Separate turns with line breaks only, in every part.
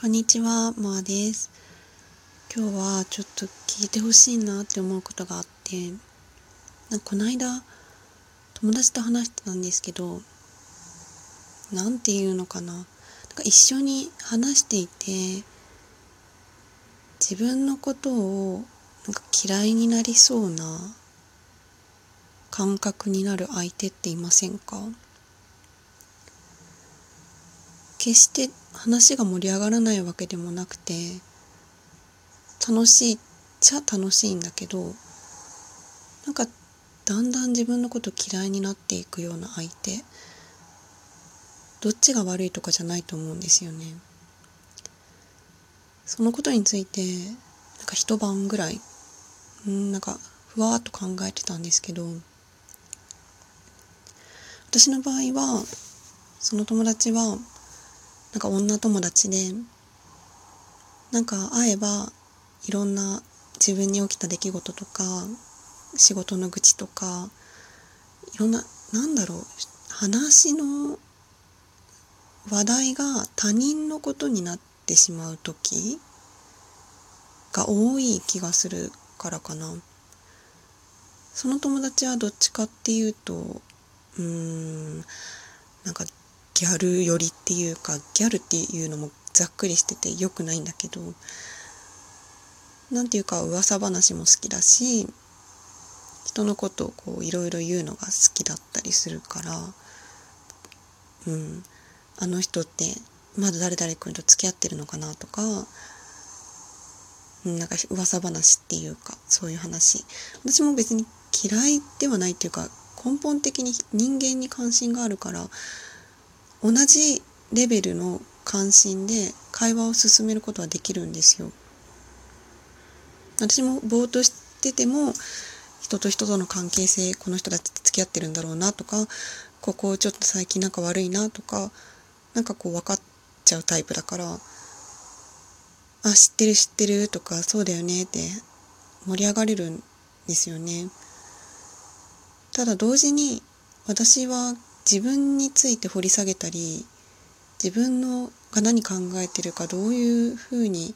こんにちは、まあです。今日はちょっと聞いてほしいなって思うことがあって、なんかこの間、友達と話してたんですけど、なんていうのかな。なんか一緒に話していて、自分のことをなんか嫌いになりそうな感覚になる相手っていませんか？決して話が盛り上がらないわけでもなくて楽しいっちゃ楽しいんだけどなんかだんだん自分のこと嫌いになっていくような相手どっちが悪いとかじゃないと思うんですよね。そのことについてなんか一晩ぐらいうんなんかふわっと考えてたんですけど私の場合はその友達はなんか女友達でなんか会えばいろんな自分に起きた出来事とか仕事の愚痴とかいろんななんだろう話の話題が他人のことになってしまう時が多い気がするからかな。その友達はどっちかっていうとうーんなんかギャル寄りっていうかギャルっていうのもざっくりしてて良くないんだけど何ていうか噂話も好きだし人のことをこういろいろ言うのが好きだったりするからうん。あの人ってまだ誰々君と付き合ってるのかなとかなんか噂話っていうかそういう話。私も別に嫌いではないっていうか根本的に人間に関心があるから同じレベルの関心で会話を進めることはできるんですよ。私もぼーっとしてても人と人との関係性この人たちって付き合ってるんだろうなとかここちょっと最近仲悪いなとかなんかこう分かっちゃうタイプだからあ知ってる知ってるとかそうだよねって盛り上がれるんですよね。ただ同時に私は自分について掘り下げたり自分のが何考えてるかどういうふうに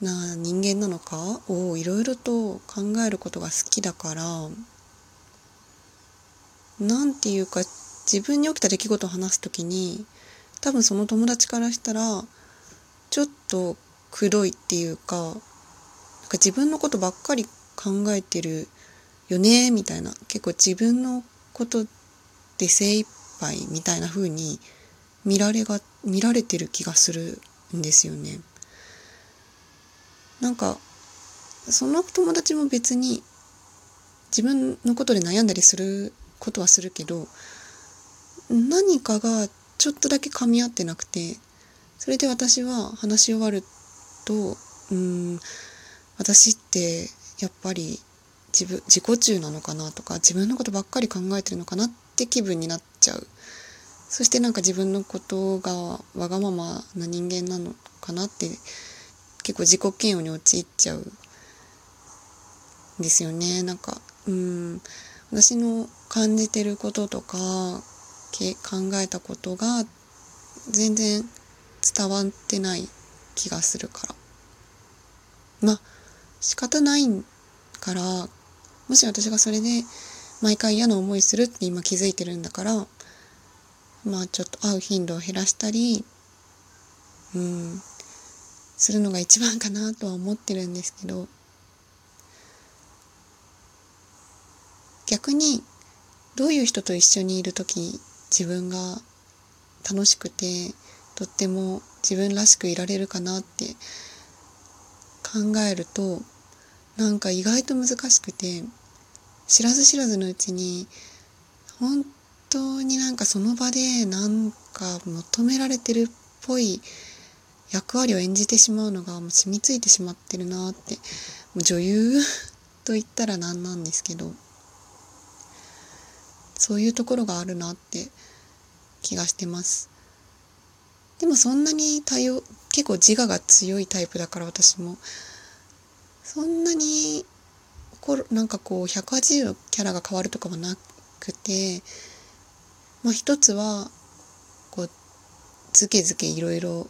な人間なのかをいろいろと考えることが好きだからなんていうか自分に起きた出来事を話す時に多分その友達からしたらちょっとくどいっていうかなんか自分のことばっかり考えてるよねみたいな。結構自分のことで精一杯みたいな風に見られが見られてる気がするんですよね。なんかその友達も別に自分のことで悩んだりすることはするけど何かがちょっとだけ噛み合ってなくてそれで私は話し終わるとうん私ってやっぱり自分自己中なのかなとか自分のことばっかり考えてるのかなっって気分になっちゃう。そしてなんか自分のことがわがままな人間なのかなって結構自己嫌悪に陥っちゃうんですよね。なんかうん。私の感じてることとか考えたことが全然伝わってない気がするから。まあ仕方ないからもし私がそれで毎回嫌な思いするって今気づいてるんだからまあちょっと会う頻度を減らしたりうんするのが一番かなとは思ってるんですけど逆にどういう人と一緒にいる時自分が楽しくてとっても自分らしくいられるかなって考えるとなんか意外と難しくて知らず知らずのうちに本当になんかその場でなんか求められてるっぽい役割を演じてしまうのがもう染みついてしまってるなってもう女優 と言ったらなんなんですけどそういうところがあるなって気がしてます。でもそんなに多様結構自我が強いタイプだから私もそんなになんかこう180キャラが変わるとかはなくて、まあ、一つはこうずけずけいろいろ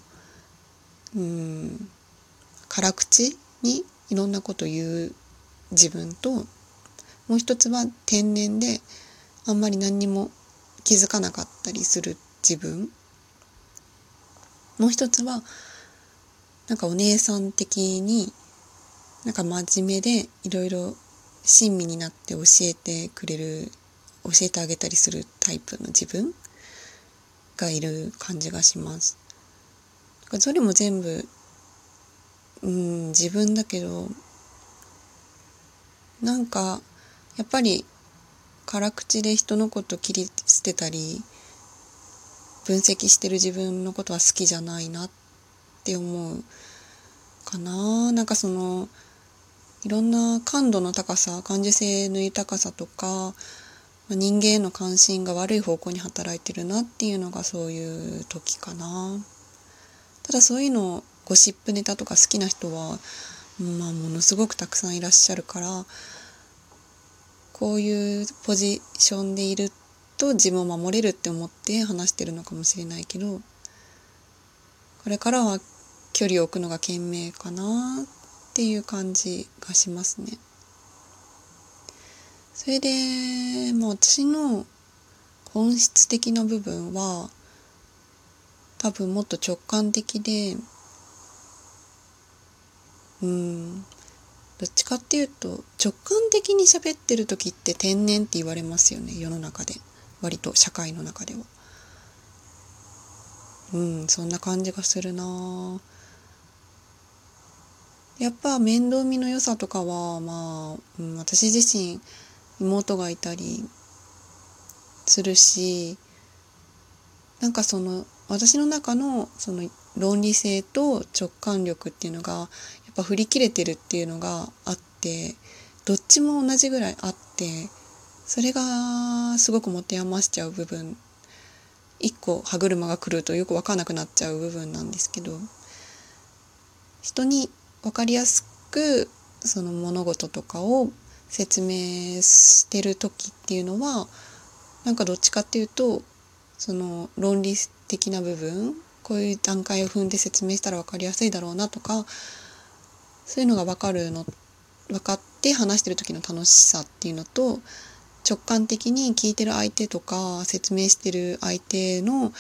うん辛口にいろんなこと言う自分ともう一つは天然であんまり何にも気づかなかったりする自分。もう一つはなんかお姉さん的になんか真面目でいろいろ親身になって教えてくれる教えてあげたりするタイプの自分がいる感じがします。それも全部うん自分だけどなんかやっぱり辛口で人のこと切り捨てたり分析してる自分のことは好きじゃないなって思うかななんかそのいろんな感度の高さ感受性の豊かさとか人間への関心が悪い方向に働いてるなっていうのがそういう時かな。ただそういうのゴシップネタとか好きな人は、まあ、ものすごくたくさんいらっしゃるからこういうポジションでいると自分を守れるって思って話してるのかもしれないけどこれからは距離を置くのが賢明かなっていう感じがしますね。それで、まあ、私の本質的な部分は多分もっと直感的でうんどっちかっていうと直感的に喋ってる時って天然って言われますよね世の中で。割と社会の中では。うんそんな感じがするなあやっぱ面倒見の良さとかはまあ、うん、私自身妹がいたりするしなんかその私の中のその論理性と直感力っていうのがやっぱ振り切れてるっていうのがあってどっちも同じぐらいあってそれがすごく持て余しちゃう部分。一個歯車が来るとよく分かんなくなっちゃう部分なんですけど人に分かりやすくその物事とかを説明してる時っていうのはなんかどっちかっていうとその論理的な部分こういう段階を踏んで説明したら分かりやすいだろうなとかそういうのが分かるの分かって話してる時の楽しさっていうのと直感的に聞いてる相手とか説明してる相手の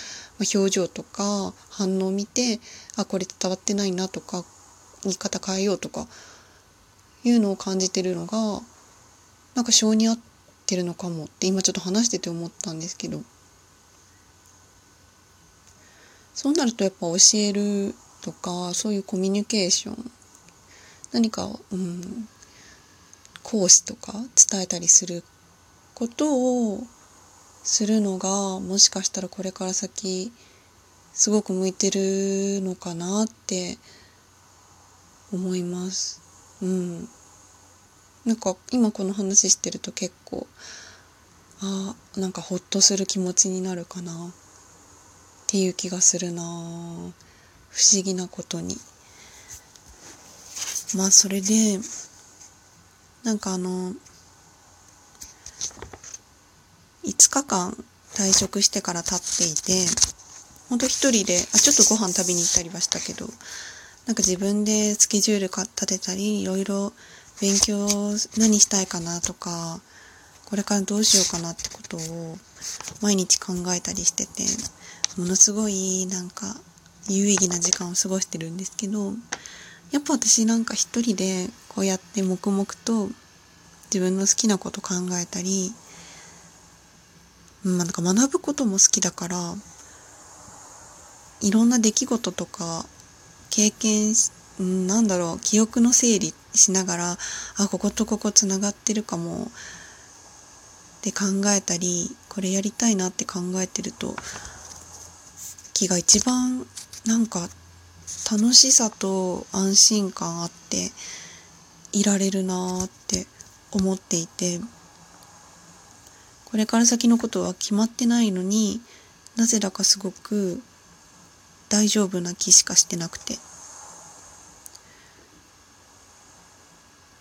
表情とか反応を見てあこれ伝わってないなとか言い方変えようとかいうのを感じてるのがなんか性に合ってるのかもって今ちょっと話してて思ったんですけど。そうなるとやっぱ教えるとかそういうコミュニケーション何か、うん、講師とか伝えたりすることをするのがもしかしたらこれから先すごく向いてるのかなって思います。うん。なんか今この話してると結構あなんかほっとする気持ちになるかなっていう気がするな不思議なことに。まあそれでなんかあの5日間退職してから経っていてほんと一人であちょっとご飯食べに行ったりはしたけどなんか自分でスケジュール立てたりいろいろ勉強何したいかなとかこれからどうしようかなってことを毎日考えたりしててものすごいなんか有意義な時間を過ごしてるんですけどやっぱ私なんか一人でこうやって黙々と自分の好きなこと考えたり、まあ、なんか学ぶことも好きだからいろんな出来事とか経験し、なんだろう記憶の整理しながらあこことここつながってるかもって考えたりこれやりたいなって考えてると気が一番なんか楽しさと安心感あっていられるなって思っていてこれから先のことは決まってないのになぜだかすごく大丈夫な気しかしてなくて。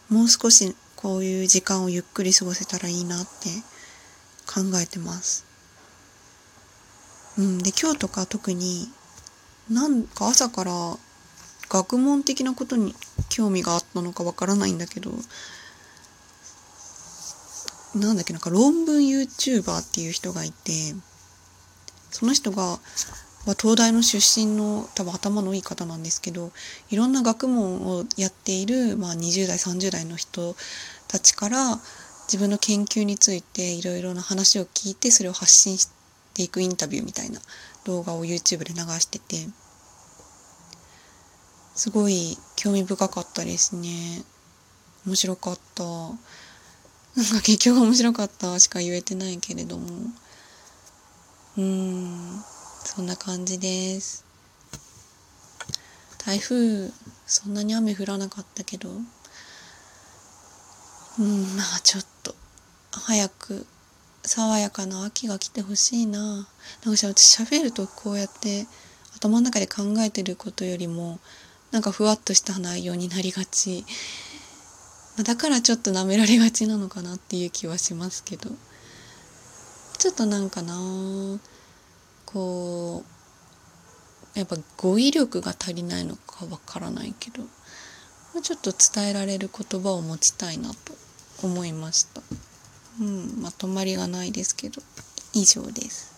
もう少しこういう時間をゆっくり過ごせたらいいなって考えてます。うん、で今日とか特になんか朝から学問的なことに興味があったのかわからないんだけどなんだっけなんか論文 YouTuber っていう人がいてその人がは東大の出身の多分頭のいい方なんですけどいろんな学問をやっている、まあ、20代30代の人たちから自分の研究についていろいろな話を聞いてそれを発信していくインタビューみたいな動画を YouTube で流しててすごい興味深かったですね。面白かった。なんか結局面白かったしか言えてないけれども。うん。そんな感じです。台風そんなに雨降らなかったけど。うんまあちょっと早く爽やかな秋が来てほしいな。なんか私喋るとこうやって頭の中で考えてることよりもなんかふわっとした内容になりがち。だからちょっと舐められがちなのかなっていう気はしますけど。ちょっとなんかなこうやっぱ語彙力が足りないのかわからないけどちょっと伝えられる言葉を持ちたいなと思いました。うん、まとまりがないですけど以上です。